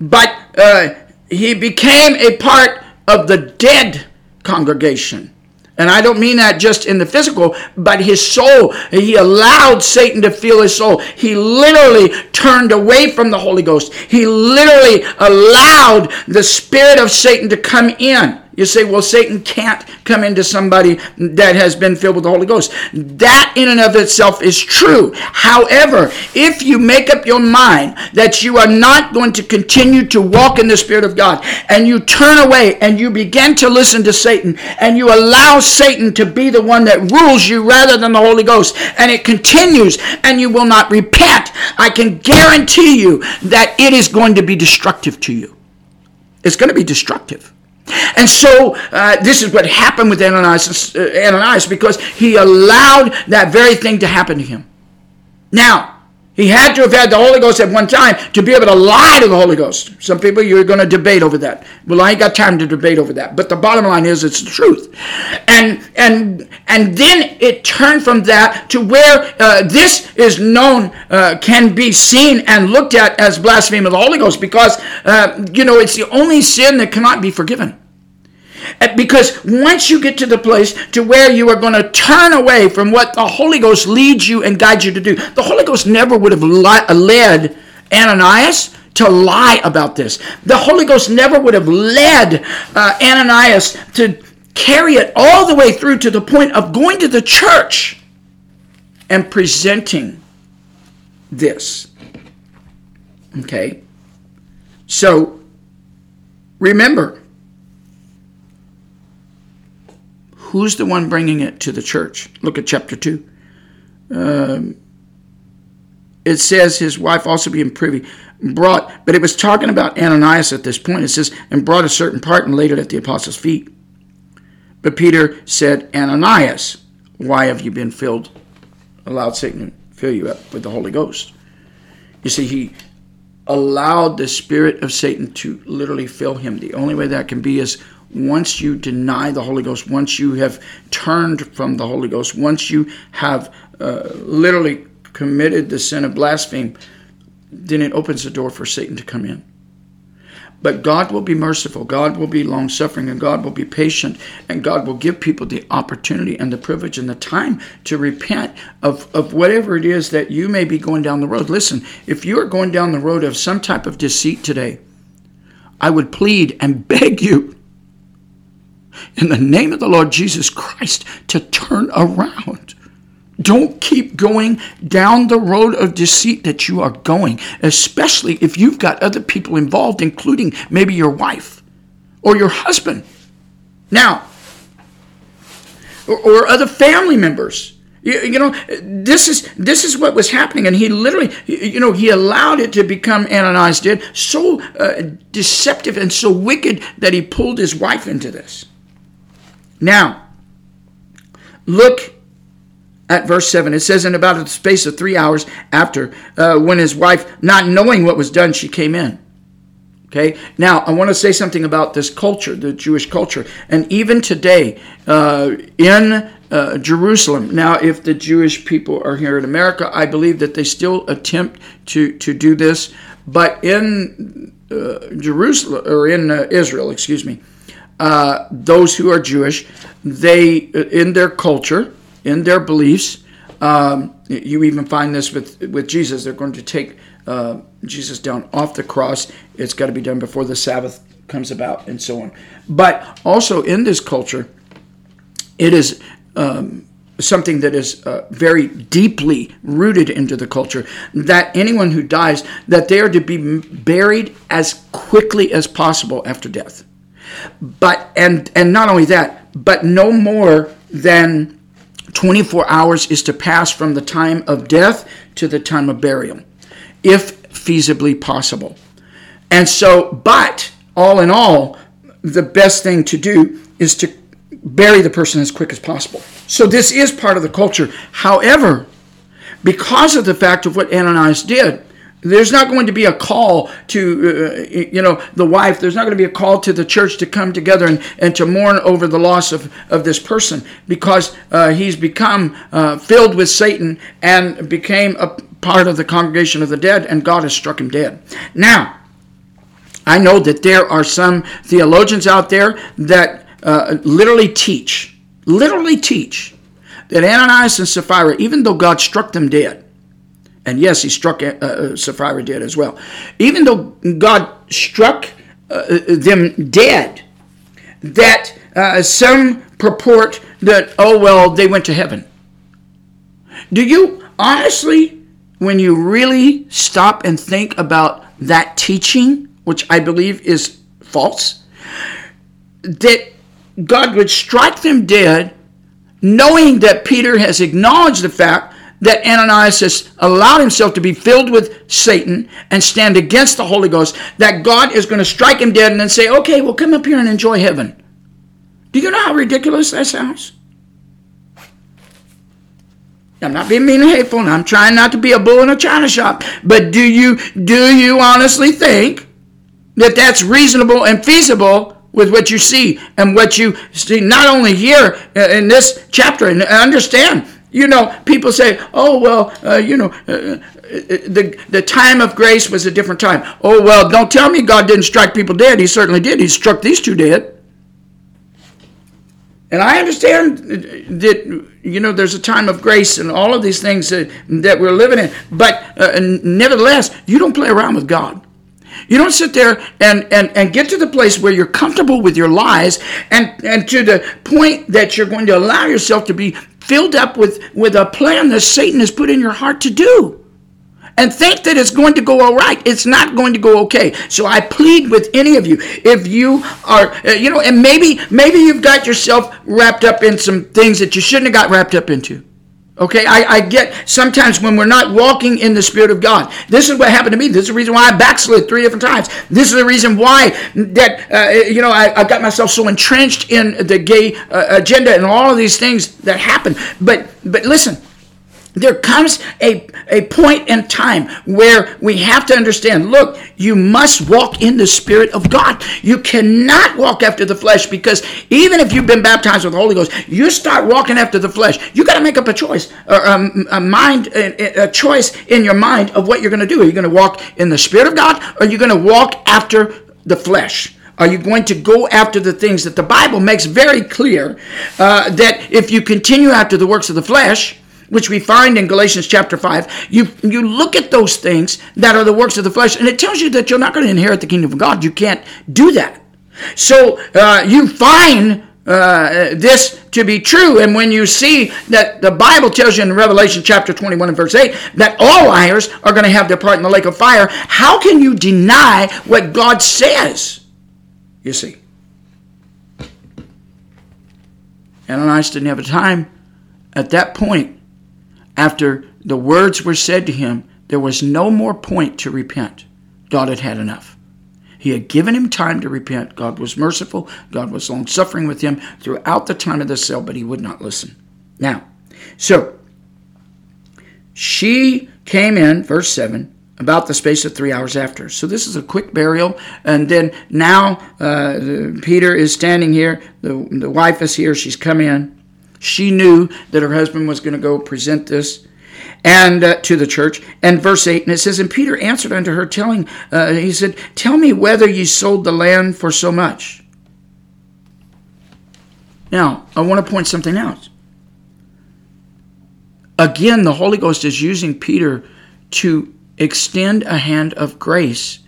but uh, he became a part of the dead congregation. And I don't mean that just in the physical, but his soul. He allowed Satan to feel his soul. He literally turned away from the Holy Ghost. He literally allowed the spirit of Satan to come in. You say, well, Satan can't come into somebody that has been filled with the Holy Ghost. That in and of itself is true. However, if you make up your mind that you are not going to continue to walk in the Spirit of God and you turn away and you begin to listen to Satan and you allow Satan to be the one that rules you rather than the Holy Ghost and it continues and you will not repent, I can guarantee you that it is going to be destructive to you. It's going to be destructive. And so uh, this is what happened with Ananias, uh, Ananias because he allowed that very thing to happen to him. Now, he had to have had the Holy Ghost at one time to be able to lie to the Holy Ghost. Some people, you're going to debate over that. Well, I ain't got time to debate over that. But the bottom line is, it's the truth. And and and then it turned from that to where uh, this is known, uh, can be seen and looked at as blasphemy of the Holy Ghost because, uh, you know, it's the only sin that cannot be forgiven. Because once you get to the place to where you are going to turn away from what the Holy Ghost leads you and guides you to do, the Holy Ghost never would have led Ananias to lie about this. The Holy Ghost never would have led uh, Ananias to carry it all the way through to the point of going to the church and presenting this. Okay? So, remember, Who's the one bringing it to the church? Look at chapter 2. Um, it says his wife also being privy brought, but it was talking about Ananias at this point. It says, and brought a certain part and laid it at the apostles' feet. But Peter said, Ananias, why have you been filled, allowed Satan to fill you up with the Holy Ghost? You see, he allowed the spirit of Satan to literally fill him. The only way that can be is once you deny the Holy Ghost, once you have turned from the Holy Ghost, once you have uh, literally committed the sin of blasphemy, then it opens the door for Satan to come in. But God will be merciful, God will be long suffering, and God will be patient, and God will give people the opportunity and the privilege and the time to repent of, of whatever it is that you may be going down the road. Listen, if you are going down the road of some type of deceit today, I would plead and beg you in the name of the Lord Jesus Christ to turn around. Don't keep going down the road of deceit that you are going, especially if you've got other people involved, including maybe your wife or your husband. Now, or, or other family members. You, you, know, this is this is what was happening, and he literally, you know, he allowed it to become Ananias did so uh, deceptive and so wicked that he pulled his wife into this. Now, look at verse 7. It says, In about the space of three hours after, uh, when his wife, not knowing what was done, she came in. Okay, now I want to say something about this culture, the Jewish culture. And even today, uh, in uh, Jerusalem, now if the Jewish people are here in America, I believe that they still attempt to, to do this. But in uh, Jerusalem, or in uh, Israel, excuse me, uh, those who are Jewish, they, in their culture, in their beliefs, um, you even find this with, with Jesus. They're going to take uh, Jesus down off the cross. It's got to be done before the Sabbath comes about, and so on. But also in this culture, it is um, something that is uh, very deeply rooted into the culture that anyone who dies that they are to be buried as quickly as possible after death but and and not only that but no more than 24 hours is to pass from the time of death to the time of burial, if feasibly possible. And so, but all in all, the best thing to do is to bury the person as quick as possible. So, this is part of the culture. However, because of the fact of what Ananias did, there's not going to be a call to, uh, you know, the wife. There's not going to be a call to the church to come together and, and to mourn over the loss of, of this person because uh, he's become uh, filled with Satan and became a part of the congregation of the dead, and God has struck him dead. Now, I know that there are some theologians out there that uh, literally teach, literally teach that Ananias and Sapphira, even though God struck them dead, and yes, he struck uh, uh, Sapphira dead as well. Even though God struck uh, them dead, that uh, some purport that, oh, well, they went to heaven. Do you honestly, when you really stop and think about that teaching, which I believe is false, that God would strike them dead, knowing that Peter has acknowledged the fact that Ananias has allowed himself to be filled with Satan and stand against the Holy Ghost, that God is going to strike him dead and then say, okay, well, come up here and enjoy heaven. Do you know how ridiculous that sounds? I'm not being mean and hateful, and I'm trying not to be a bull in a china shop. But do you do you honestly think that that's reasonable and feasible with what you see and what you see not only here uh, in this chapter? And understand, you know, people say, "Oh well, uh, you know, uh, uh, the the time of grace was a different time." Oh well, don't tell me God didn't strike people dead. He certainly did. He struck these two dead. And I understand that you know there's a time of grace and all of these things that, that we're living in, but uh, nevertheless, you don't play around with God. You don't sit there and, and, and get to the place where you're comfortable with your lies and, and to the point that you're going to allow yourself to be filled up with, with a plan that Satan has put in your heart to do. And think that it's going to go all right. It's not going to go okay. So I plead with any of you, if you are, uh, you know, and maybe maybe you've got yourself wrapped up in some things that you shouldn't have got wrapped up into. Okay, I, I, get sometimes when we're not walking in the Spirit of God. This is what happened to me. This is the reason why I backslid three different times. This is the reason why that uh, you know I, I, got myself so entrenched in the gay uh, agenda and all of these things that happen. But but listen, there comes a, a point in time where we have to understand look, you must walk in the Spirit of God. You cannot walk after the flesh because even if you've been baptized with the Holy Ghost, you start walking after the flesh. You got to make up a choice, or um, a mind, a, a choice in your mind of what you're going to do. Are you going to walk in the Spirit of God or are you going to walk after the flesh? Are you going to go after the things that the Bible makes very clear uh, that if you continue after the works of the flesh, which we find in Galatians chapter 5, you, you look at those things that are the works of the flesh, and it tells you that you're not going to inherit the kingdom of God. You can't do that. So uh, you find uh, this to be true. And when you see that the Bible tells you in Revelation chapter 21 and verse 8 that all liars are going to have their part in the lake of fire, how can you deny what God says? You see. Ananias didn't have a time at that point after the words were said to him, there was no more point to repent. God had had enough. He had given him time to repent. God was merciful. God was long suffering with him throughout the time of the sale, but he would not listen. Now, so she came in, verse 7, about the space of three hours after. So this is a quick burial. And then now uh, Peter is standing here. The, the wife is here. She's come in. She knew that her husband was going to go present this and uh, to the church. And verse 8, and it says, And Peter answered unto her, telling, uh, he said, Tell me whether ye sold the land for so much. Now, I want to point something out. Again, the Holy Ghost is using Peter to extend a hand of grace,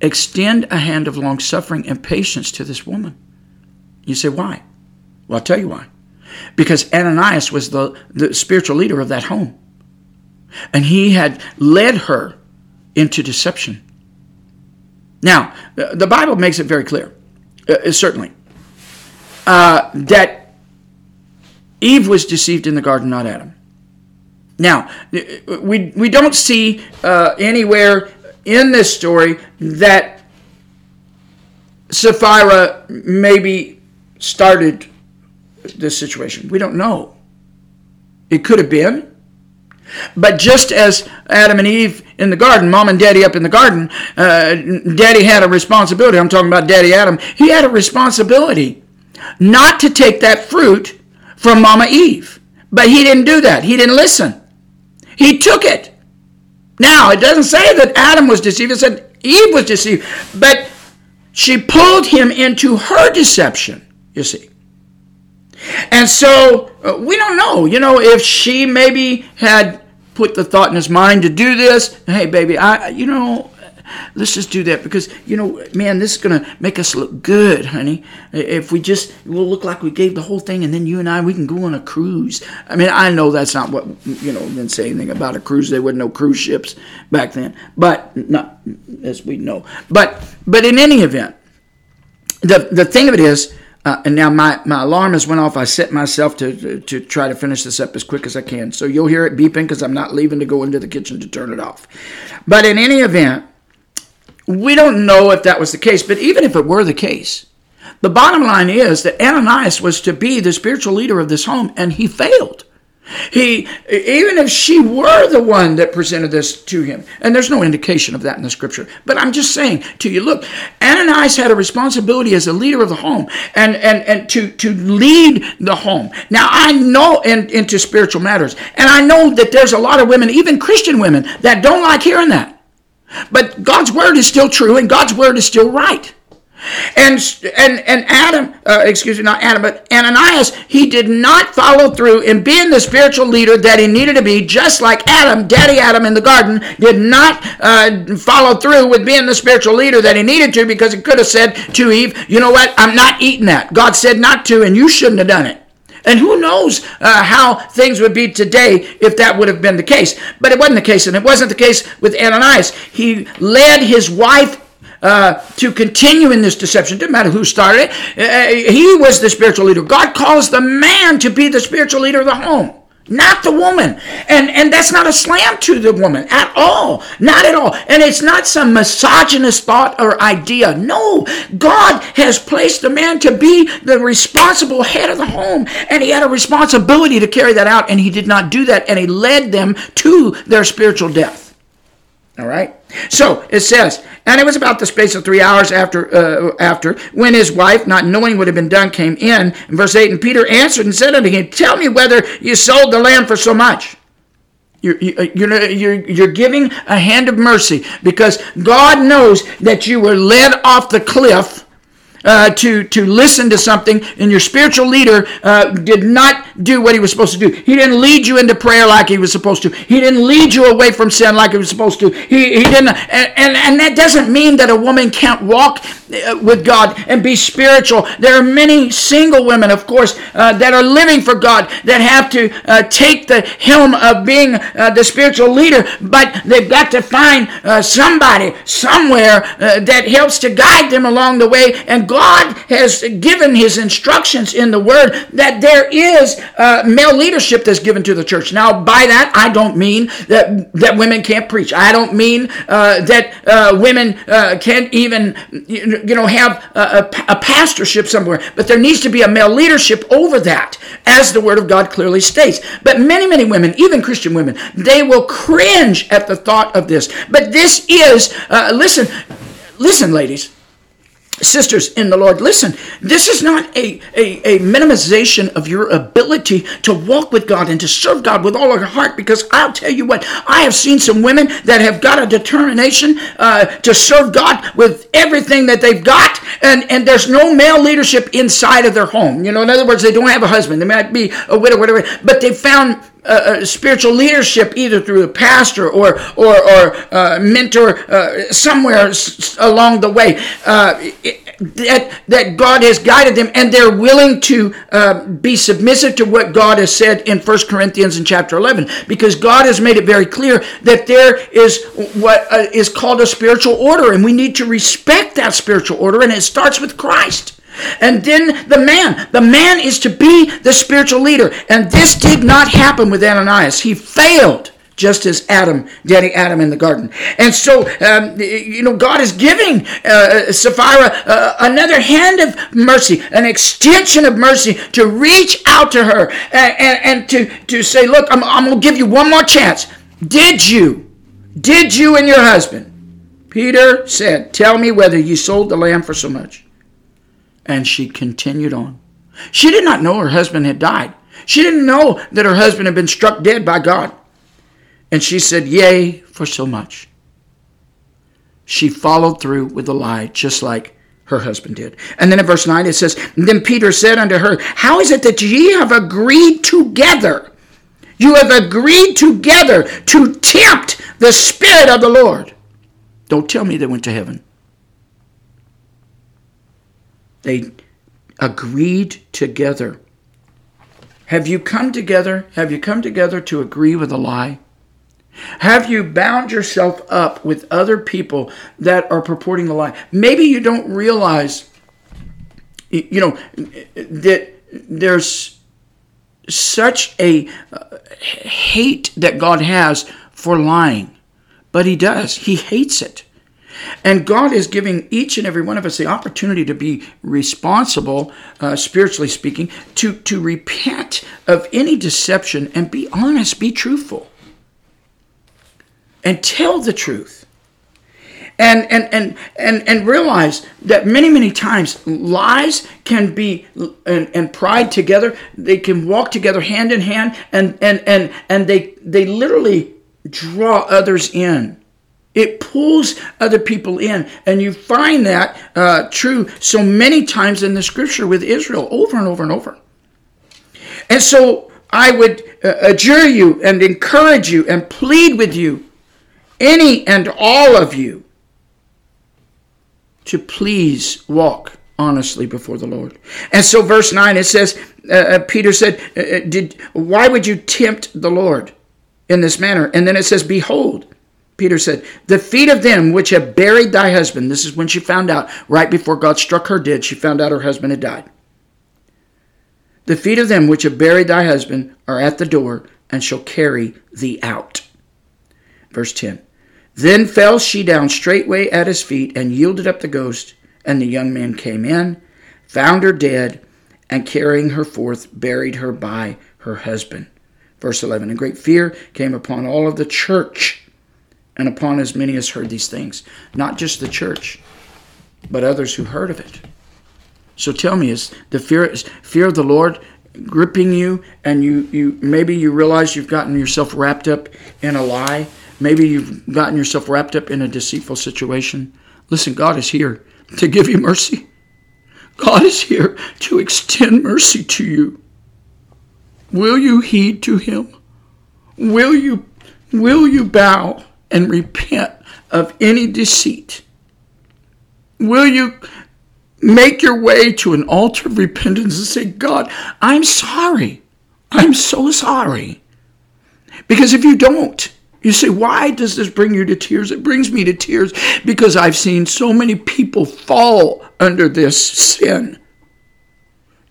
extend a hand of long suffering and patience to this woman. You say, why? Well, I'll tell you why. Because Ananias was the, the spiritual leader of that home. And he had led her into deception. Now, the Bible makes it very clear, uh, certainly, uh, that Eve was deceived in the garden, not Adam. Now, we, we don't see uh, anywhere in this story that Sapphira maybe started this situation. We don't know. It could have been. But just as Adam and Eve in the garden, mom and daddy up in the garden, uh, daddy had a responsibility. I'm talking about daddy Adam. He had a responsibility not to take that fruit from mama Eve. But he didn't do that. He didn't listen. He took it. Now, it doesn't say that Adam was deceived. It said Eve was deceived. But she pulled him into her deception, you see. And so uh, we don't know, you know, if she maybe had put the thought in his mind to do this. Hey, baby, I, you know, let's just do that because you know, man, this is gonna make us look good, honey. If we just we'll look like we gave the whole thing, and then you and I we can go on a cruise. I mean, I know that's not what you know. Didn't say anything about a cruise. There were no cruise ships back then, but not as we know. But but in any event, the the thing of it is uh, and now my, my alarm has went off. I set myself to, to, to try to finish this up as quick as I can. So you'll hear it beeping because I'm not leaving to go into the kitchen to turn it off. But in any event, we don't know if that was the case. But even if it were the case, the bottom line is that Ananias was to be the spiritual leader of this home, and he failed. He, even if she were the one that presented this to him, and there's no indication of that in the scripture, but I'm just saying to you, look, Ananias had a responsibility as a leader of the home and, and, and to, to lead the home. Now, I know in, into spiritual matters, and I know that there's a lot of women, even Christian women, that don't like hearing that. But God's word is still true, and God's word is still right. And and and Adam, uh, excuse me, not Adam, but Ananias, he did not follow through in being the spiritual leader that he needed to be. Just like Adam, Daddy Adam in the garden, did not uh, follow through with being the spiritual leader that he needed to, because he could have said to Eve, "You know what? I'm not eating that. God said not to, and you shouldn't have done it." And who knows uh, how things would be today if that would have been the case. But it wasn't the case, and it wasn't the case with Ananias. He led his wife uh, to continue in this deception. Didn't matter who started it. Uh, he was the spiritual leader. God calls the man to be the spiritual leader of the home not the woman. And and that's not a slam to the woman at all. Not at all. And it's not some misogynist thought or idea. No. God has placed the man to be the responsible head of the home. And he had a responsibility to carry that out. And he did not do that. And he led them to their spiritual death. All right. So it says, and it was about the space of three hours after, uh, after when his wife, not knowing what had been done, came in. In verse eight, and Peter answered and said unto him, "Tell me whether you sold the land for so much." You're, you're, you're, you're giving a hand of mercy because God knows that you were led off the cliff uh, to, to listen to something, and your spiritual leader uh, did not do what he was supposed to do. He didn't lead you into prayer like he was supposed to. He didn't lead you away from sin like he was supposed to. He, he didn't, and, and, and that doesn't mean that a woman can't walk with God and be spiritual. There are many single women, of course, uh, that are living for God that have to uh, take the helm of being uh, the spiritual leader, but they've got to find uh, somebody somewhere that helps to guide them along the way. And God has given His instructions in the Word that there is male leadership that's given to the church. Now, by that, I don't mean that, that women can't preach. I don't mean that women can't even, you know, have a, a pastorship somewhere, but there needs to be a male leadership over that, as the Word of God clearly states. But many, many women, even Christian women, they will cringe at the thought of this. But this is, uh, listen, listen, ladies sisters in the Lord, listen, this is not a, a, a, minimization of your ability to walk with God and to serve God with all of your heart. Because I'll tell you what, I have seen some women that have got a determination uh, to serve God with everything that they've got, and, and there's no male leadership inside of their home. You know, in other words, they don't have a husband, they might be a widow, whatever, but they found uh, spiritual leadership either through a pastor or or, or uh, mentor uh, somewhere s- along the way. Uh, that that God has guided them and they're willing to uh, be submissive to what God has said in 1 Corinthians in chapter 11 because God has made it very clear that there is what uh, is called a spiritual order and we need to respect that spiritual order and it starts with Christ and then the man. The man is to be the spiritual leader. And this did not happen with Ananias. He failed just as Adam, Daddy Adam in the garden. And so, um, you know, God is giving uh, Sapphira uh, another hand of mercy, an extension of mercy to reach out to her and, and, and to, to say, look, I'm, I'm going to give you one more chance. Did you, did you and your husband? Peter said, tell me whether you sold the lamb for so much. And she continued on. She did not know her husband had died. She didn't know that her husband had been struck dead by God. And she said, Yea, for so much. She followed through with the lie, just like her husband did. And then in verse 9 it says, Then Peter said unto her, How is it that ye have agreed together? You have agreed together to tempt the Spirit of the Lord. Don't tell me they went to heaven. They agreed together. Have you come together? Have you come together to agree with a lie? Have you bound yourself up with other people that are purporting a lie? Maybe you don't realize, you know, that there's such a uh, hate that God has for lying, but He does. He hates it. And God is giving each and every one of us the opportunity to be responsible, uh, spiritually speaking, to, to repent of any deception and be honest, be truthful, and tell the truth. And, and, and, and, and realize that many, many times lies can be and, and pride together. They can walk together hand in hand and, and, and, and they, they literally draw others in it pulls other people in. And you find that uh, true so many times in the scripture with Israel over and over and over. And so I would uh, adjure you and encourage you and plead with you, any and all of you, to please walk honestly before the Lord. And so, verse 9, it says, uh, uh Peter said, uh, uh, Did, Why would you tempt the Lord in this manner? And then it says, Behold, Peter said, The feet of them which have buried thy husband. This is when she found out, right before God struck her dead, she found out her husband had died. The feet of them which have buried thy husband are at the door and shall carry thee out. Verse 10 Then fell she down straightway at his feet and yielded up the ghost. And the young man came in, found her dead, and carrying her forth, buried her by her husband. Verse 11 And great fear came upon all of the church and upon as many as heard these things. Not just the church, but others who heard of it. So tell me, is the fear is fear of the Lord gripping you and you, you maybe you realize you've gotten yourself wrapped up in a lie? Maybe you've gotten yourself wrapped up in a deceitful situation. Listen, God is here to give you mercy. God is here to extend mercy to you. Will you heed to him? Will you will you bow? And repent of any deceit. Will you make your way to an altar of repentance and say, God, I'm sorry. I'm so sorry. Because if you don't, you say, why does this bring you to tears? It brings me to tears because I've seen so many people fall under this sin.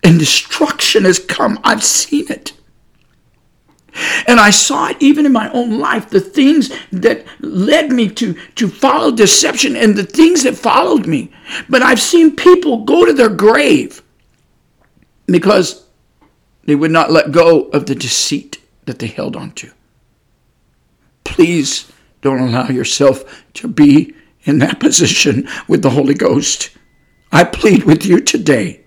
And destruction has come. I've seen it. And I saw it even in my own life, the things that led me to, to follow deception and the things that followed me. But I've seen people go to their grave because they would not let go of the deceit that they held on to. Please don't allow yourself to be in that position with the Holy Ghost. I plead with you today.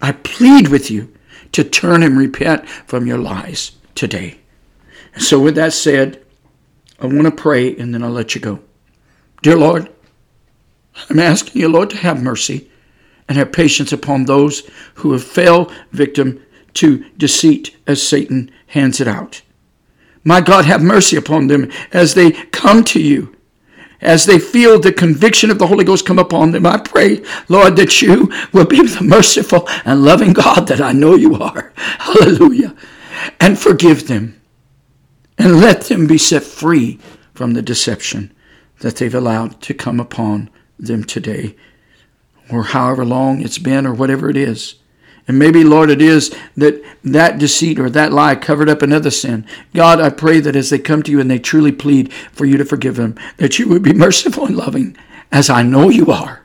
I plead with you to turn and repent from your lies today. So, with that said, I want to pray and then I'll let you go. Dear Lord, I'm asking you, Lord, to have mercy and have patience upon those who have fell victim to deceit as Satan hands it out. My God, have mercy upon them as they come to you, as they feel the conviction of the Holy Ghost come upon them. I pray, Lord, that you will be the merciful and loving God that I know you are. Hallelujah and forgive them and let them be set free from the deception that they've allowed to come upon them today or however long it's been or whatever it is. And maybe, Lord, it is that that deceit or that lie covered up another sin. God, I pray that as they come to you and they truly plead for you to forgive them, that you would be merciful and loving, as I know you are.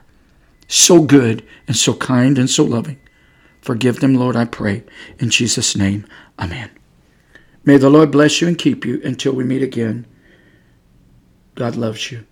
So good and so kind and so loving. Forgive them, Lord, I pray. In Jesus' name, amen. May the Lord bless you and keep you until we meet again. God loves you.